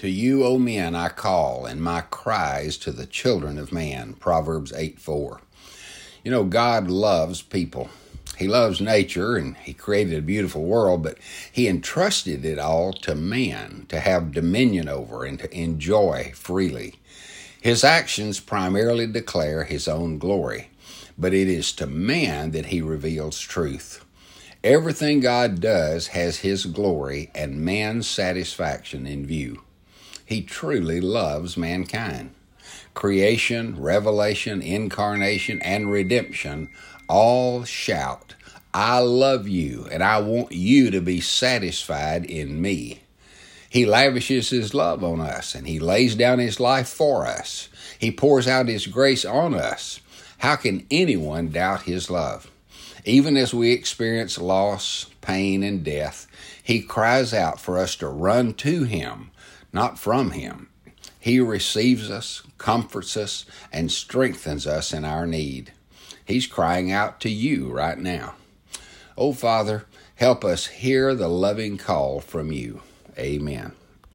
To you, O men, I call, and my cries to the children of man. Proverbs 8 4. You know, God loves people. He loves nature and He created a beautiful world, but He entrusted it all to man to have dominion over and to enjoy freely. His actions primarily declare His own glory, but it is to man that He reveals truth. Everything God does has His glory and man's satisfaction in view. He truly loves mankind. Creation, revelation, incarnation, and redemption all shout, I love you, and I want you to be satisfied in me. He lavishes His love on us, and He lays down His life for us. He pours out His grace on us. How can anyone doubt His love? Even as we experience loss, pain, and death, He cries out for us to run to Him not from Him. He receives us, comforts us, and strengthens us in our need. He's crying out to you right now. Oh, Father, help us hear the loving call from you. Amen.